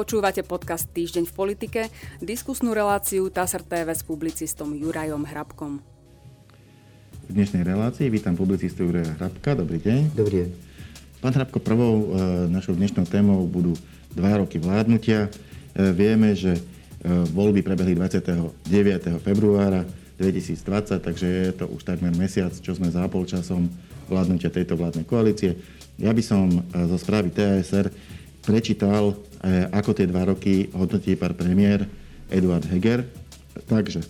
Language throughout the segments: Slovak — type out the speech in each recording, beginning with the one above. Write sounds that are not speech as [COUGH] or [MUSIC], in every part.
Počúvate podcast Týždeň v politike, diskusnú reláciu TASR TV s publicistom Jurajom Hrabkom. V dnešnej relácii vítam publicistu Juraja Hrabka. Dobrý deň. Dobrý deň. Pán Hrabko, prvou e, našou dnešnou témou budú dva roky vládnutia. E, vieme, že e, voľby prebehli 29. februára 2020, takže je to už takmer mesiac, čo sme za polčasom vládnutia tejto vládnej koalície. Ja by som zo správy TASR prečítal, eh, ako tie dva roky hodnotí pán premiér Eduard Heger. Takže,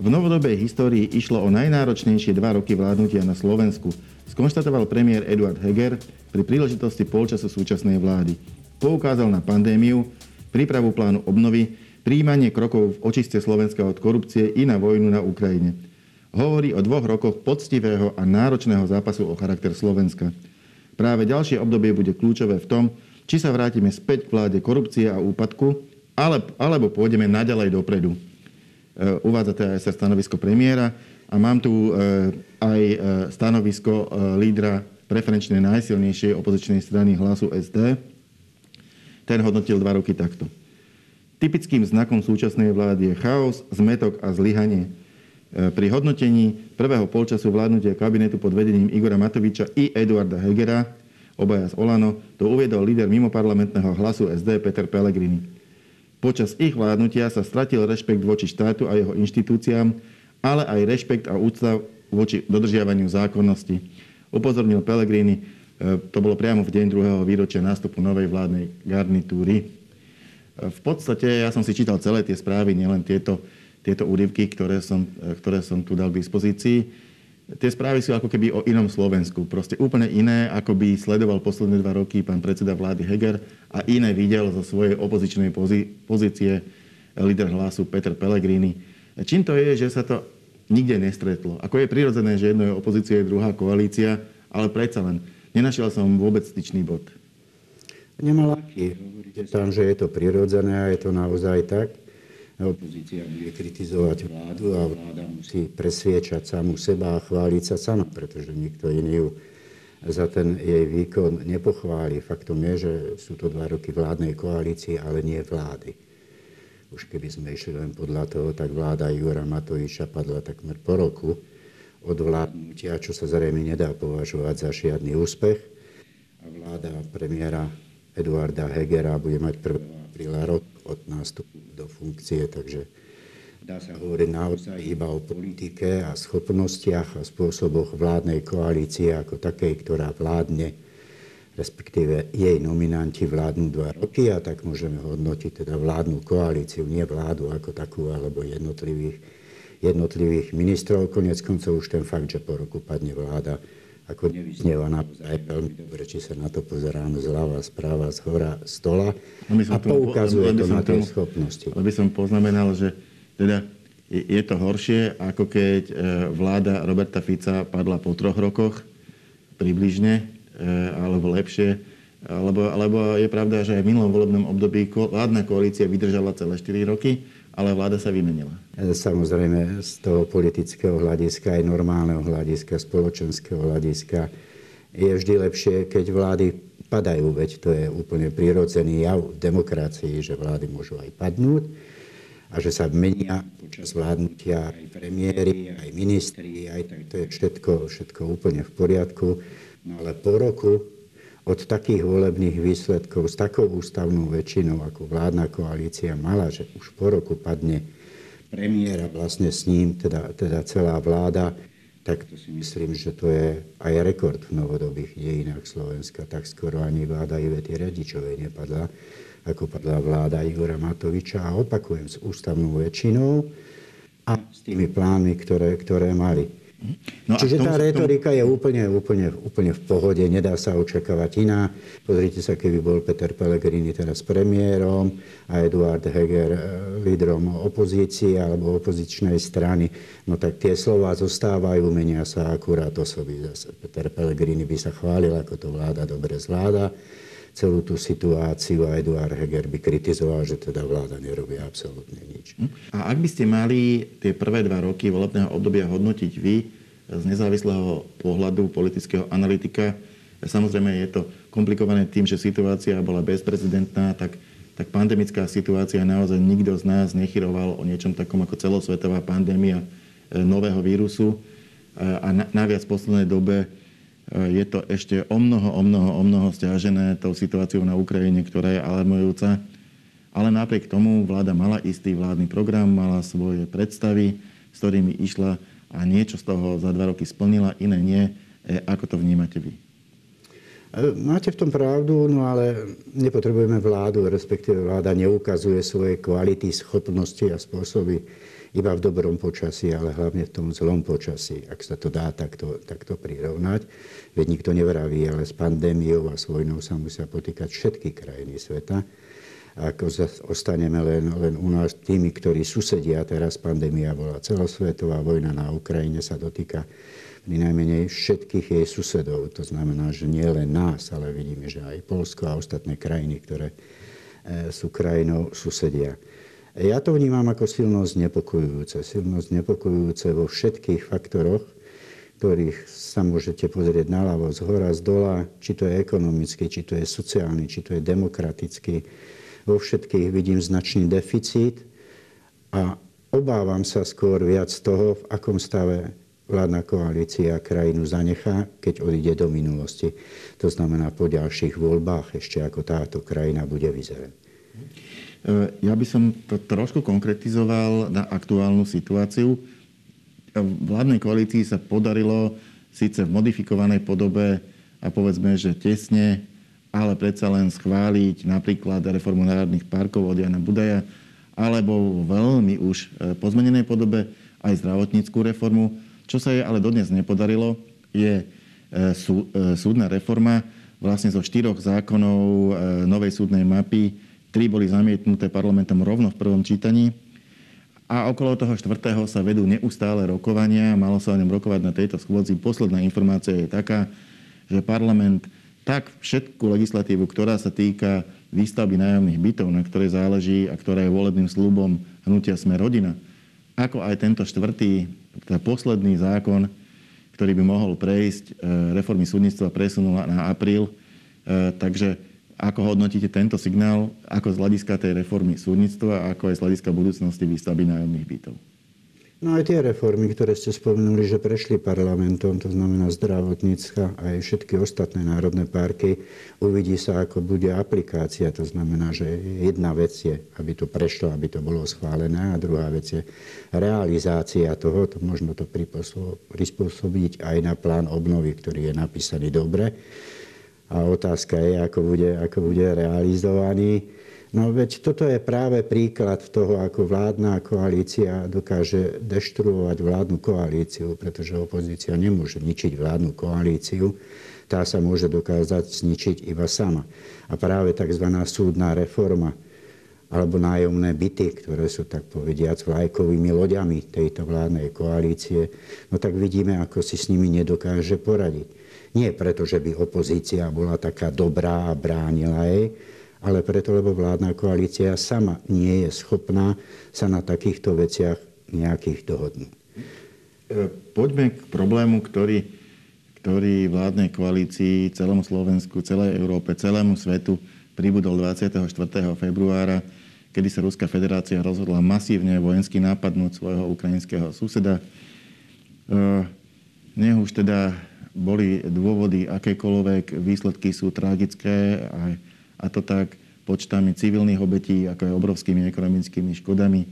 v novodobej histórii išlo o najnáročnejšie dva roky vládnutia na Slovensku, skonštatoval premiér Eduard Heger pri príležitosti polčasu súčasnej vlády. Poukázal na pandémiu, prípravu plánu obnovy, príjmanie krokov v očiste Slovenska od korupcie i na vojnu na Ukrajine. Hovorí o dvoch rokoch poctivého a náročného zápasu o charakter Slovenska. Práve ďalšie obdobie bude kľúčové v tom, či sa vrátime späť k vláde korupcie a úpadku, ale, alebo pôjdeme naďalej dopredu. E, uvádza teda aj sa stanovisko premiéra a mám tu e, aj e, stanovisko lídra preferenčne najsilnejšej opozičnej strany hlasu SD. Ten hodnotil dva roky takto. Typickým znakom súčasnej vlády je chaos, zmetok a zlyhanie. Pri hodnotení prvého polčasu vládnutia kabinetu pod vedením Igora Matoviča i Eduarda Hegera obaja z Olano, to uviedol líder mimoparlamentného hlasu SD Peter Pellegrini. Počas ich vládnutia sa stratil rešpekt voči štátu a jeho inštitúciám, ale aj rešpekt a úcta voči dodržiavaniu zákonnosti. Upozornil Pellegrini, e, to bolo priamo v deň druhého výročia nástupu novej vládnej garnitúry. E, v podstate ja som si čítal celé tie správy, nielen tieto, tieto úryvky, ktoré som, e, ktoré som tu dal k dispozícii tie správy sú ako keby o inom Slovensku. Proste úplne iné, ako by sledoval posledné dva roky pán predseda vlády Heger a iné videl zo svojej opozičnej pozície líder hlasu Peter Pellegrini. Čím to je, že sa to nikde nestretlo? Ako je prirodzené, že jedno je opozícia, druhá koalícia, ale predsa len nenašiel som vôbec styčný bod. Nemal aký. Hovoríte tam, že je to prirodzené a je to naozaj tak. Opozícia bude kritizovať vládu a vláda musí presviečať samú seba a chváliť sa sama, pretože nikto iný ju za ten jej výkon nepochváli. Faktom je, že sú to dva roky vládnej koalície, ale nie vlády. Už keby sme išli len podľa toho, tak vláda Jura Matoviča padla takmer po roku od vládnutia, čo sa zrejme nedá považovať za žiadny úspech. A vláda premiéra Eduarda Hegera bude mať 1. apríla rok od nástupu do funkcie, takže dá sa hovoriť naozaj iba o politike a schopnostiach a spôsoboch vládnej koalície ako takej, ktorá vládne, respektíve jej nominanti vládnu dva roky a tak môžeme hodnotiť teda vládnu koalíciu, nie vládu ako takú, alebo jednotlivých, jednotlivých ministrov. Konec koncov už ten fakt, že po roku padne vláda, ako nevyznieva naozaj veľmi dobre, či sa na to pozeráme zľava, správa, z hora, stola no a poukazuje to na tie schopnosti. by som poznamenal, že teda je to horšie, ako keď e, vláda Roberta Fica padla po troch rokoch, približne, e, alebo lepšie, alebo, alebo je pravda, že aj v minulom volebnom období vládna koalícia vydržala celé 4 roky, ale vláda sa vymenila. Samozrejme, z toho politického hľadiska, aj normálneho hľadiska, spoločenského hľadiska, je vždy lepšie, keď vlády padajú, veď to je úplne prirodzený jav v demokracii, že vlády môžu aj padnúť a že sa menia počas vládnutia aj premiéry, aj ministri, aj tak to je všetko, všetko úplne v poriadku. No ale po roku od takých volebných výsledkov s takou ústavnou väčšinou, ako vládna koalícia mala, že už po roku padne premiéra vlastne s ním, teda, teda celá vláda, tak to si myslím, že to je aj rekord v novodobých dejinách Slovenska. Tak skoro ani vláda Ivety Radičovej nepadla, ako padla vláda Igora Matoviča. A opakujem, s ústavnou väčšinou a s tými plánmi, ktoré, ktoré mali. No Čiže tá retorika je úplne, úplne, úplne v pohode, nedá sa očakávať iná. Pozrite sa, keby bol Peter Pellegrini teraz premiérom a Eduard Heger eh, lídrom opozície alebo opozičnej strany, no tak tie slova zostávajú, menia sa akurát osoby. Zase Peter Pellegrini by sa chválil, ako to vláda dobre zvláda celú tú situáciu a Eduard Heger by kritizoval, že teda vláda nerobí absolútne nič. A ak by ste mali tie prvé dva roky volebného obdobia hodnotiť vy z nezávislého pohľadu politického analytika, samozrejme je to komplikované tým, že situácia bola bezprecedentná, tak, tak pandemická situácia naozaj nikto z nás nechyroval o niečom takom ako celosvetová pandémia e, nového vírusu. A naviac v poslednej dobe je to ešte o mnoho, o mnoho, o mnoho stiažené tou situáciou na Ukrajine, ktorá je alarmujúca. Ale napriek tomu vláda mala istý vládny program, mala svoje predstavy, s ktorými išla a niečo z toho za dva roky splnila, iné nie. E, ako to vnímate vy? E, máte v tom pravdu, no ale nepotrebujeme vládu, respektíve vláda neukazuje svoje kvality, schopnosti a spôsoby iba v dobrom počasí, ale hlavne v tom zlom počasí, ak sa to dá takto, takto prirovnať. Veď nikto nevraví, ale s pandémiou a s vojnou sa musia potýkať všetky krajiny sveta. Ako ostaneme len, len u nás tými, ktorí susedia, teraz pandémia bola celosvetová, vojna na Ukrajine sa dotýka najmenej všetkých jej susedov. To znamená, že nie len nás, ale vidíme, že aj Polsko a ostatné krajiny, ktoré e, sú krajinou susedia. Ja to vnímam ako silno znepokojujúce. Silno znepokojujúce vo všetkých faktoroch, ktorých sa môžete pozrieť naľavo, z hora, z dola, či to je ekonomický, či to je sociálny, či to je demokratický. Vo všetkých vidím značný deficit a obávam sa skôr viac toho, v akom stave vládna koalícia krajinu zanechá, keď odíde do minulosti. To znamená po ďalších voľbách ešte ako táto krajina bude vyzerať. E, ja by som to trošku konkretizoval na aktuálnu situáciu. Vládnej koalícii sa podarilo síce v modifikovanej podobe a povedzme, že tesne, ale predsa len schváliť napríklad reformu národných parkov od Jana Budaja, alebo veľmi už e, pozmenenej podobe aj zdravotníckú reformu. Čo sa jej ale dodnes nepodarilo, je e, súdna reforma vlastne zo štyroch zákonov novej súdnej mapy, Tri boli zamietnuté parlamentom rovno v prvom čítaní. A okolo toho štvrtého sa vedú neustále rokovania. Malo sa o ňom rokovať na tejto schôdzi. Posledná informácia je taká, že parlament tak všetku legislatívu, ktorá sa týka výstavby nájomných bytov, na ktorej záleží a ktorá je volebným slúbom hnutia Sme rodina, ako aj tento štvrtý, teda posledný zákon, ktorý by mohol prejsť e, reformy súdnictva presunul na apríl. E, takže ako hodnotíte tento signál, ako z hľadiska tej reformy súdnictva, ako aj z hľadiska budúcnosti výstavby nájomných bytov? No aj tie reformy, ktoré ste spomenuli, že prešli parlamentom, to znamená zdravotnícka a aj všetky ostatné národné parky, uvidí sa, ako bude aplikácia. To znamená, že jedna vec je, aby to prešlo, aby to bolo schválené a druhá vec je realizácia toho, to možno to prispôsobiť aj na plán obnovy, ktorý je napísaný dobre a otázka je, ako bude, ako bude realizovaný. No veď toto je práve príklad toho, ako vládna koalícia dokáže deštruovať vládnu koalíciu, pretože opozícia nemôže ničiť vládnu koalíciu, tá sa môže dokázať zničiť iba sama. A práve tzv. súdna reforma alebo nájomné byty, ktoré sú tak povediac vlajkovými loďami tejto vládnej koalície, no tak vidíme, ako si s nimi nedokáže poradiť. Nie preto, že by opozícia bola taká dobrá a bránila jej, ale preto, lebo vládna koalícia sama nie je schopná sa na takýchto veciach nejakých dohodnúť. E, poďme k problému, ktorý, ktorý vládnej koalícii, celému Slovensku, celej Európe, celému svetu pribudol 24. februára, kedy sa Ruská federácia rozhodla masívne vojensky napadnúť svojho ukrajinského suseda. E, nech už teda boli dôvody akékoľvek, výsledky sú tragické a, a to tak počtami civilných obetí, ako aj obrovskými ekonomickými škodami. E,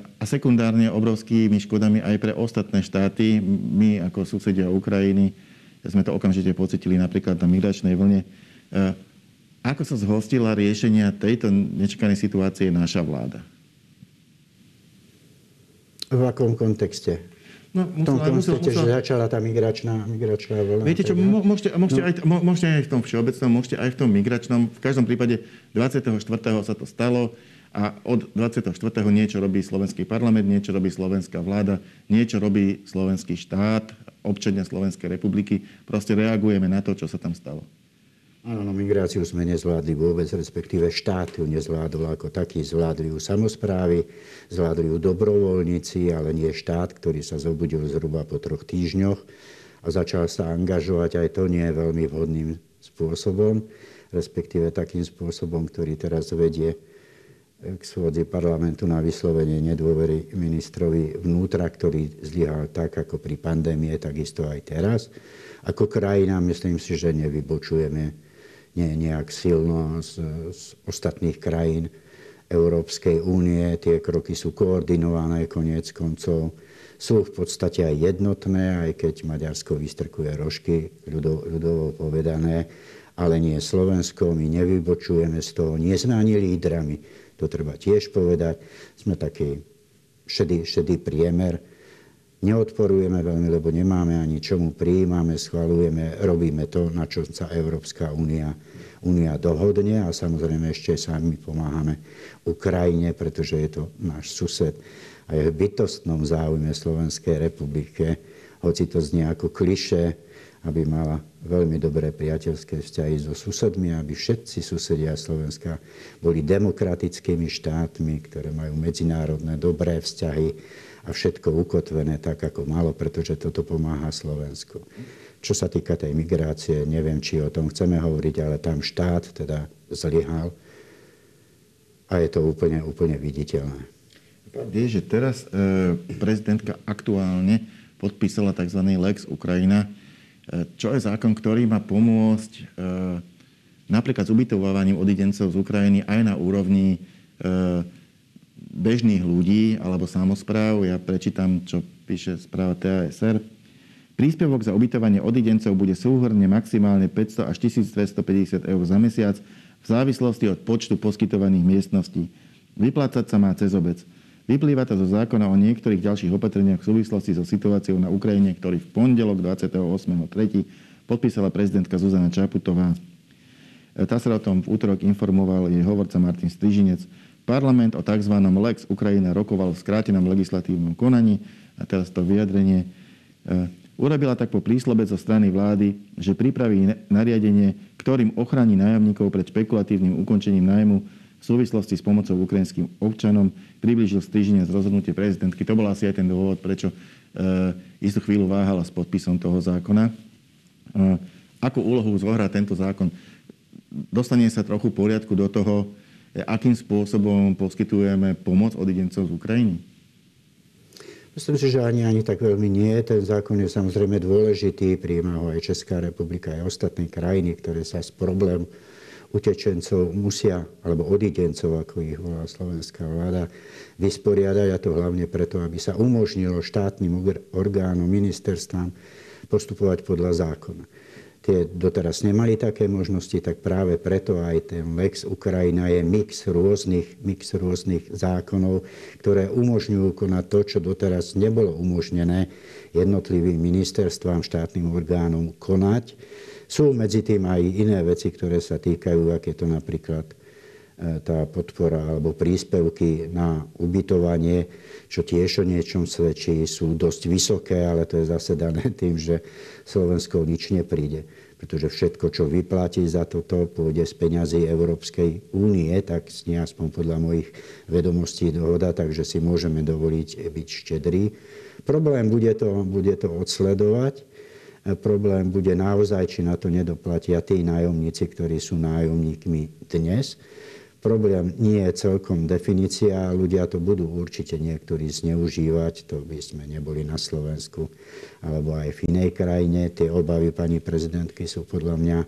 a sekundárne obrovskými škodami aj pre ostatné štáty. My ako susedia Ukrajiny sme to okamžite pocitili napríklad na migračnej vlne. E, ako sa zhostila riešenia tejto nečakanej situácie naša vláda? V akom kontexte? No, musel, v tom koncepte, musel, že začala tá migračná, migračná vlna. Viete čo, môžete, môžete, no. aj, môžete aj v tom všeobecnom, môžete aj v tom migračnom. V každom prípade 24. sa to stalo a od 24. niečo robí slovenský parlament, niečo robí slovenská vláda, niečo robí slovenský štát, občania Slovenskej republiky. Proste reagujeme na to, čo sa tam stalo. Áno, no migráciu sme nezvládli vôbec, respektíve štát ju nezvládol ako taký. Zvládli ju samozprávy, zvládli ju dobrovoľníci, ale nie štát, ktorý sa zobudil zhruba po troch týždňoch a začal sa angažovať aj to nie veľmi vhodným spôsobom. respektíve takým spôsobom, ktorý teraz vedie k schôdzi parlamentu na vyslovenie nedôvery ministrovi vnútra, ktorý zlyhal tak ako pri pandémie, takisto aj teraz. Ako krajina myslím si, že nevybočujeme nie nejak silno z, z ostatných krajín Európskej únie. Tie kroky sú koordinované koniec koncov. Sú v podstate aj jednotné, aj keď Maďarsko vystrkuje rožky, ľudovo, ľudovo povedané, ale nie Slovensko. My nevybočujeme z toho, nie sme ani lídrami to treba tiež povedať. Sme taký šedý, šedý priemer. Neodporujeme veľmi, lebo nemáme ani čomu prijímame, schvalujeme, robíme to, na čo sa Európska únia, únia dohodne a samozrejme ešte sami pomáhame Ukrajine, pretože je to náš sused a je v bytostnom záujme Slovenskej republike, hoci to znie ako kliše, aby mala veľmi dobré priateľské vzťahy so susedmi, aby všetci susedia Slovenska boli demokratickými štátmi, ktoré majú medzinárodné dobré vzťahy a všetko ukotvené tak, ako malo, pretože toto pomáha Slovensku. Čo sa týka tej migrácie, neviem, či o tom chceme hovoriť, ale tam štát teda zlyhal a je to úplne, úplne viditeľné. Je, že teraz e, prezidentka aktuálne podpísala tzv. Lex Ukrajina, čo je zákon, ktorý má pomôcť e, napríklad s ubytovávaním odidencov z Ukrajiny aj na úrovni e, bežných ľudí alebo samozpráv. Ja prečítam, čo píše správa TASR. Príspevok za ubytovanie odidencov bude súhrne maximálne 500 až 1250 eur za mesiac v závislosti od počtu poskytovaných miestností. Vyplácať sa má cez obec. Vyplýva to zo zákona o niektorých ďalších opatreniach v súvislosti so situáciou na Ukrajine, ktorý v pondelok 28.3. podpísala prezidentka Zuzana Čaputová. Tá sa o tom v útorok informoval jej hovorca Martin Strižinec. Parlament o tzv. Lex Ukrajina rokoval v skrátenom legislatívnom konaní a teraz to vyjadrenie. E, urobila tak po príslobe zo strany vlády, že pripraví nariadenie, ktorým ochráni nájomníkov pred špekulatívnym ukončením nájmu v súvislosti s pomocou ukrajinským občanom priblížil z rozhodnutie prezidentky. To bol asi aj ten dôvod, prečo e, istú chvíľu váhala s podpisom toho zákona. E, akú úlohu zohrá tento zákon? Dostane sa trochu poriadku do toho, e, akým spôsobom poskytujeme pomoc odidencov z Ukrajiny? Myslím si, že ani, ani tak veľmi nie. Ten zákon je samozrejme dôležitý. Príjma ho aj Česká republika, aj ostatné krajiny, ktoré sa s problémom utečencov musia, alebo odidencov, ako ich volá slovenská vláda, vysporiadať. A to hlavne preto, aby sa umožnilo štátnym orgánom, ministerstvám postupovať podľa zákona. Tie doteraz nemali také možnosti, tak práve preto aj ten Lex Ukrajina je mix rôznych, mix rôznych zákonov, ktoré umožňujú konať to, čo doteraz nebolo umožnené jednotlivým ministerstvám, štátnym orgánom konať sú medzi tým aj iné veci, ktoré sa týkajú, aké to napríklad e, tá podpora alebo príspevky na ubytovanie, čo tiež o niečom svedčí, sú dosť vysoké, ale to je zase dané [LAUGHS] tým, že Slovensko nič nepríde. Pretože všetko, čo vyplatí za toto, pôjde z peňazí Európskej únie, tak nie aspoň podľa mojich vedomostí dohoda, takže si môžeme dovoliť byť štedrý. Problém bude to, bude to odsledovať Problém bude naozaj, či na to nedoplatia tí nájomníci, ktorí sú nájomníkmi dnes. Problém nie je celkom definícia, ľudia to budú určite niektorí zneužívať, to by sme neboli na Slovensku alebo aj v inej krajine. Tie obavy pani prezidentky sú podľa mňa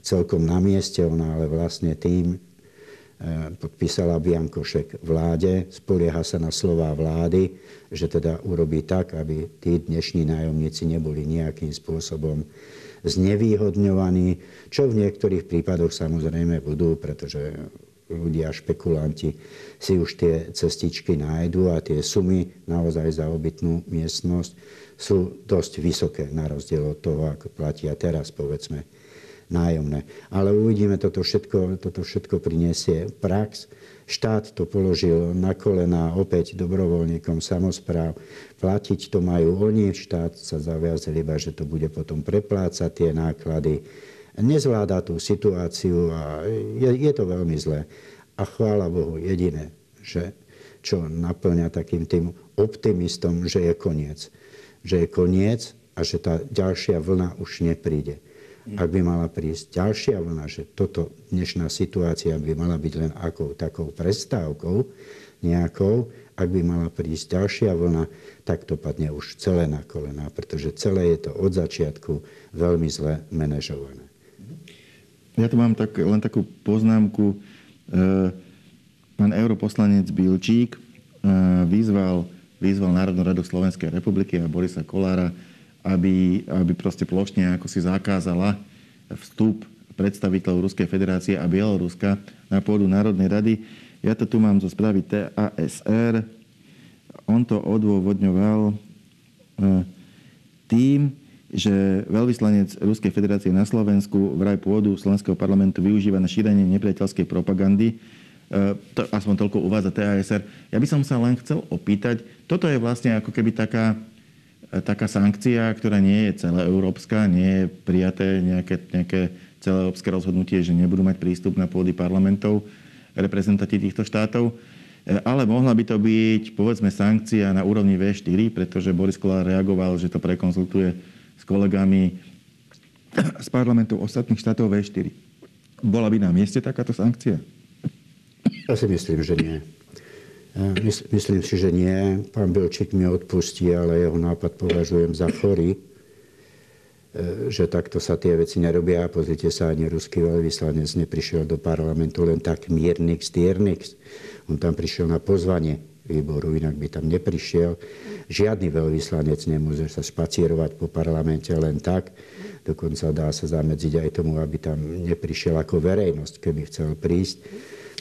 celkom na mieste, ona ale vlastne tým, podpísala Biankošek vláde, spolieha sa na slová vlády, že teda urobí tak, aby tí dnešní nájomníci neboli nejakým spôsobom znevýhodňovaní, čo v niektorých prípadoch samozrejme budú, pretože ľudia, špekulanti si už tie cestičky nájdu a tie sumy naozaj za obytnú miestnosť sú dosť vysoké na rozdiel od toho, ako platia teraz, povedzme, nájomné. Ale uvidíme, toto všetko, toto všetko priniesie prax. Štát to položil na kolena opäť dobrovoľníkom samozpráv. Platiť to majú oni, štát sa zaviazil iba, že to bude potom preplácať tie náklady. Nezvláda tú situáciu a je, je to veľmi zlé. A chvála Bohu, jediné, že čo naplňa takým tým optimistom, že je koniec. Že je koniec a že tá ďalšia vlna už nepríde. Ak by mala prísť ďalšia vlna, že toto dnešná situácia by mala byť len akou takou prestávkou nejakou, ak by mala prísť ďalšia vlna, tak to padne už celé na kolená, pretože celé je to od začiatku veľmi zle manažované. Ja tu mám tak, len takú poznámku. E, pán europoslanec Bilčík e, vyzval, vyzval Národnú radu Slovenskej republiky a Borisa Kolára, aby, aby proste plošne ako si zakázala vstup predstaviteľov Ruskej federácie a Bieloruska na pôdu Národnej rady. Ja to tu mám zo správy TASR. On to odôvodňoval e, tým, že veľvyslanec Ruskej federácie na Slovensku vraj pôdu Slovenského parlamentu využíva na šírenie nepriateľskej propagandy. E, to, aspoň toľko uvádza TASR. Ja by som sa len chcel opýtať, toto je vlastne ako keby taká taká sankcia, ktorá nie je celé európska, nie je prijaté nejaké, nejaké celé rozhodnutie, že nebudú mať prístup na pôdy parlamentov reprezentanti týchto štátov. E, ale mohla by to byť, povedzme, sankcia na úrovni V4, pretože Boris Kolár reagoval, že to prekonzultuje s kolegami z parlamentov ostatných štátov V4. Bola by na mieste takáto sankcia? Ja si myslím, že nie. Myslím si, že nie. Pán Bilčík mi odpustí, ale jeho nápad považujem za chorý, e, že takto sa tie veci nerobia. Pozrite sa, ani ruský veľvyslanec neprišiel do parlamentu len tak miernix, tiernix. On tam prišiel na pozvanie výboru, inak by tam neprišiel. Žiadny veľvyslanec nemôže sa špacierovať po parlamente len tak. Dokonca dá sa zamedziť aj tomu, aby tam neprišiel ako verejnosť, keby chcel prísť.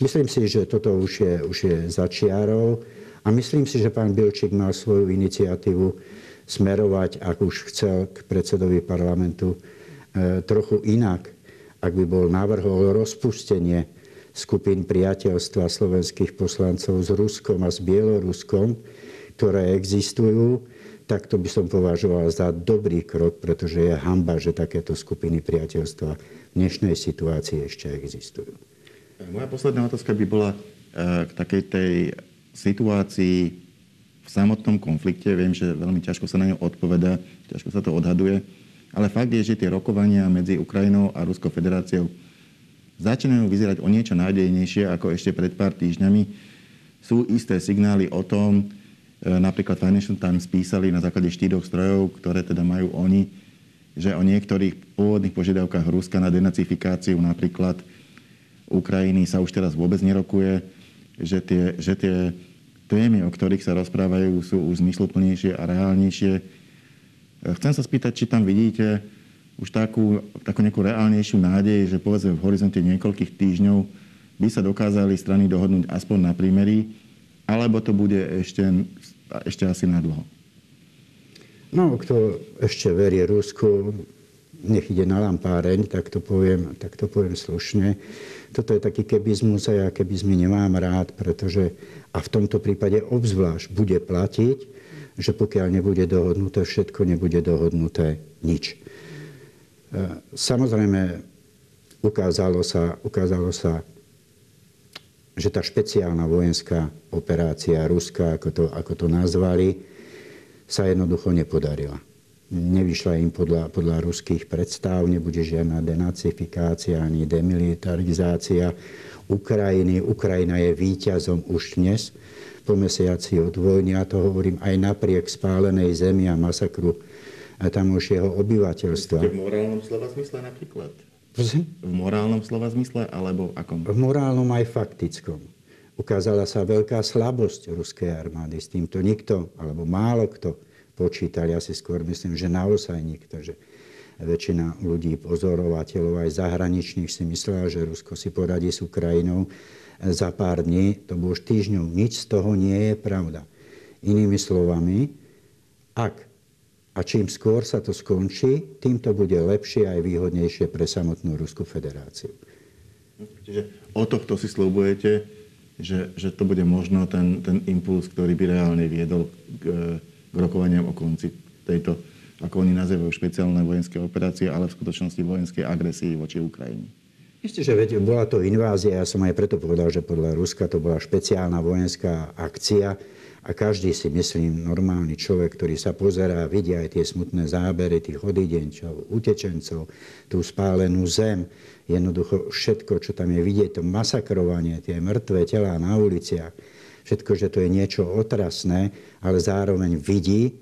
Myslím si, že toto už je, už je začiarov a myslím si, že pán Bilčík mal svoju iniciatívu smerovať, ak už chcel k predsedovi parlamentu, e, trochu inak. Ak by bol navrhol rozpustenie skupín priateľstva slovenských poslancov s Ruskom a s Bieloruskom, ktoré existujú, tak to by som považoval za dobrý krok, pretože je hamba, že takéto skupiny priateľstva v dnešnej situácii ešte existujú. Moja posledná otázka by bola e, k takej tej situácii v samotnom konflikte. Viem, že veľmi ťažko sa na ňu odpoveda, ťažko sa to odhaduje, ale fakt je, že tie rokovania medzi Ukrajinou a Ruskou federáciou začínajú vyzerať o niečo nádejnejšie ako ešte pred pár týždňami. Sú isté signály o tom, e, napríklad Financial Times písali na základe štyroch strojov, ktoré teda majú oni, že o niektorých pôvodných požiadavkách Ruska na denacifikáciu napríklad Ukrajiny sa už teraz vôbec nerokuje, že tie, že tie témy, o ktorých sa rozprávajú, sú už zmysluplnejšie a reálnejšie. Chcem sa spýtať, či tam vidíte už takú, takú nejakú reálnejšiu nádej, že povedzme v horizonte niekoľkých týždňov by sa dokázali strany dohodnúť aspoň na prímery, alebo to bude ešte, ešte asi na dlho? No, kto ešte verí Rusku, nech ide na lampáreň, tak to poviem, tak to poviem slušne. Toto je taký kebizmus a ja kebizmy nemám rád, pretože a v tomto prípade obzvlášť bude platiť, že pokiaľ nebude dohodnuté všetko, nebude dohodnuté nič. E, samozrejme, ukázalo sa, ukázalo sa že tá špeciálna vojenská operácia Ruska, ako to, ako to nazvali, sa jednoducho nepodarila nevyšla im podľa, podľa ruských predstav, nebude žiadna denacifikácia ani demilitarizácia Ukrajiny. Ukrajina je víťazom už dnes, po mesiaci od vojny, a to hovorím aj napriek spálenej zemi a masakru jeho obyvateľstva. V morálnom slova zmysle napríklad? V morálnom slova zmysle, alebo akom? V morálnom aj faktickom. Ukázala sa veľká slabosť ruskej armády. S týmto nikto, alebo málo kto počítali. Ja si skôr myslím, že naozaj nikto, že väčšina ľudí, pozorovateľov aj zahraničných si myslela, že Rusko si poradí s Ukrajinou za pár dní, to bolo už týždňov. Nič z toho nie je pravda. Inými slovami, ak a čím skôr sa to skončí, tým to bude lepšie aj výhodnejšie pre samotnú Ruskú federáciu. Čiže o tohto si slúbujete, že, že to bude možno ten, ten impuls, ktorý by reálne viedol k k rokovaniam o konci tejto, ako oni nazývajú, špeciálne vojenské operácie, ale v skutočnosti vojenskej agresii voči Ukrajine. Isté, že veď, bola to invázia, ja som aj preto povedal, že podľa Ruska to bola špeciálna vojenská akcia a každý si myslím, normálny človek, ktorý sa pozerá, vidia aj tie smutné zábery tých odidenčov, utečencov, tú spálenú zem, jednoducho všetko, čo tam je vidieť, to masakrovanie, tie mŕtve telá na uliciach, všetko, že to je niečo otrasné, ale zároveň vidí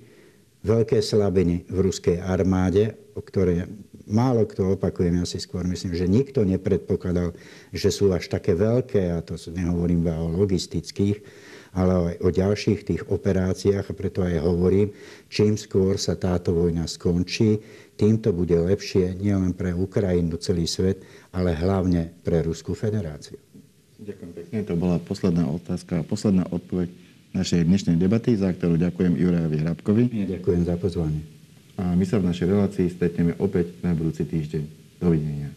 veľké slabiny v ruskej armáde, o ktoré málo kto, opakujem, ja si skôr myslím, že nikto nepredpokladal, že sú až také veľké, a to nehovorím iba o logistických, ale aj o ďalších tých operáciách a preto aj hovorím, čím skôr sa táto vojna skončí, tým to bude lepšie nielen pre Ukrajinu, celý svet, ale hlavne pre Ruskú federáciu. Ďakujem pekne. To bola posledná otázka a posledná odpoveď našej dnešnej debaty, za ktorú ďakujem Jurajovi Hrabkovi. Ja ďakujem za pozvanie. A my sa v našej relácii stretneme opäť na budúci týždeň. Dovidenia.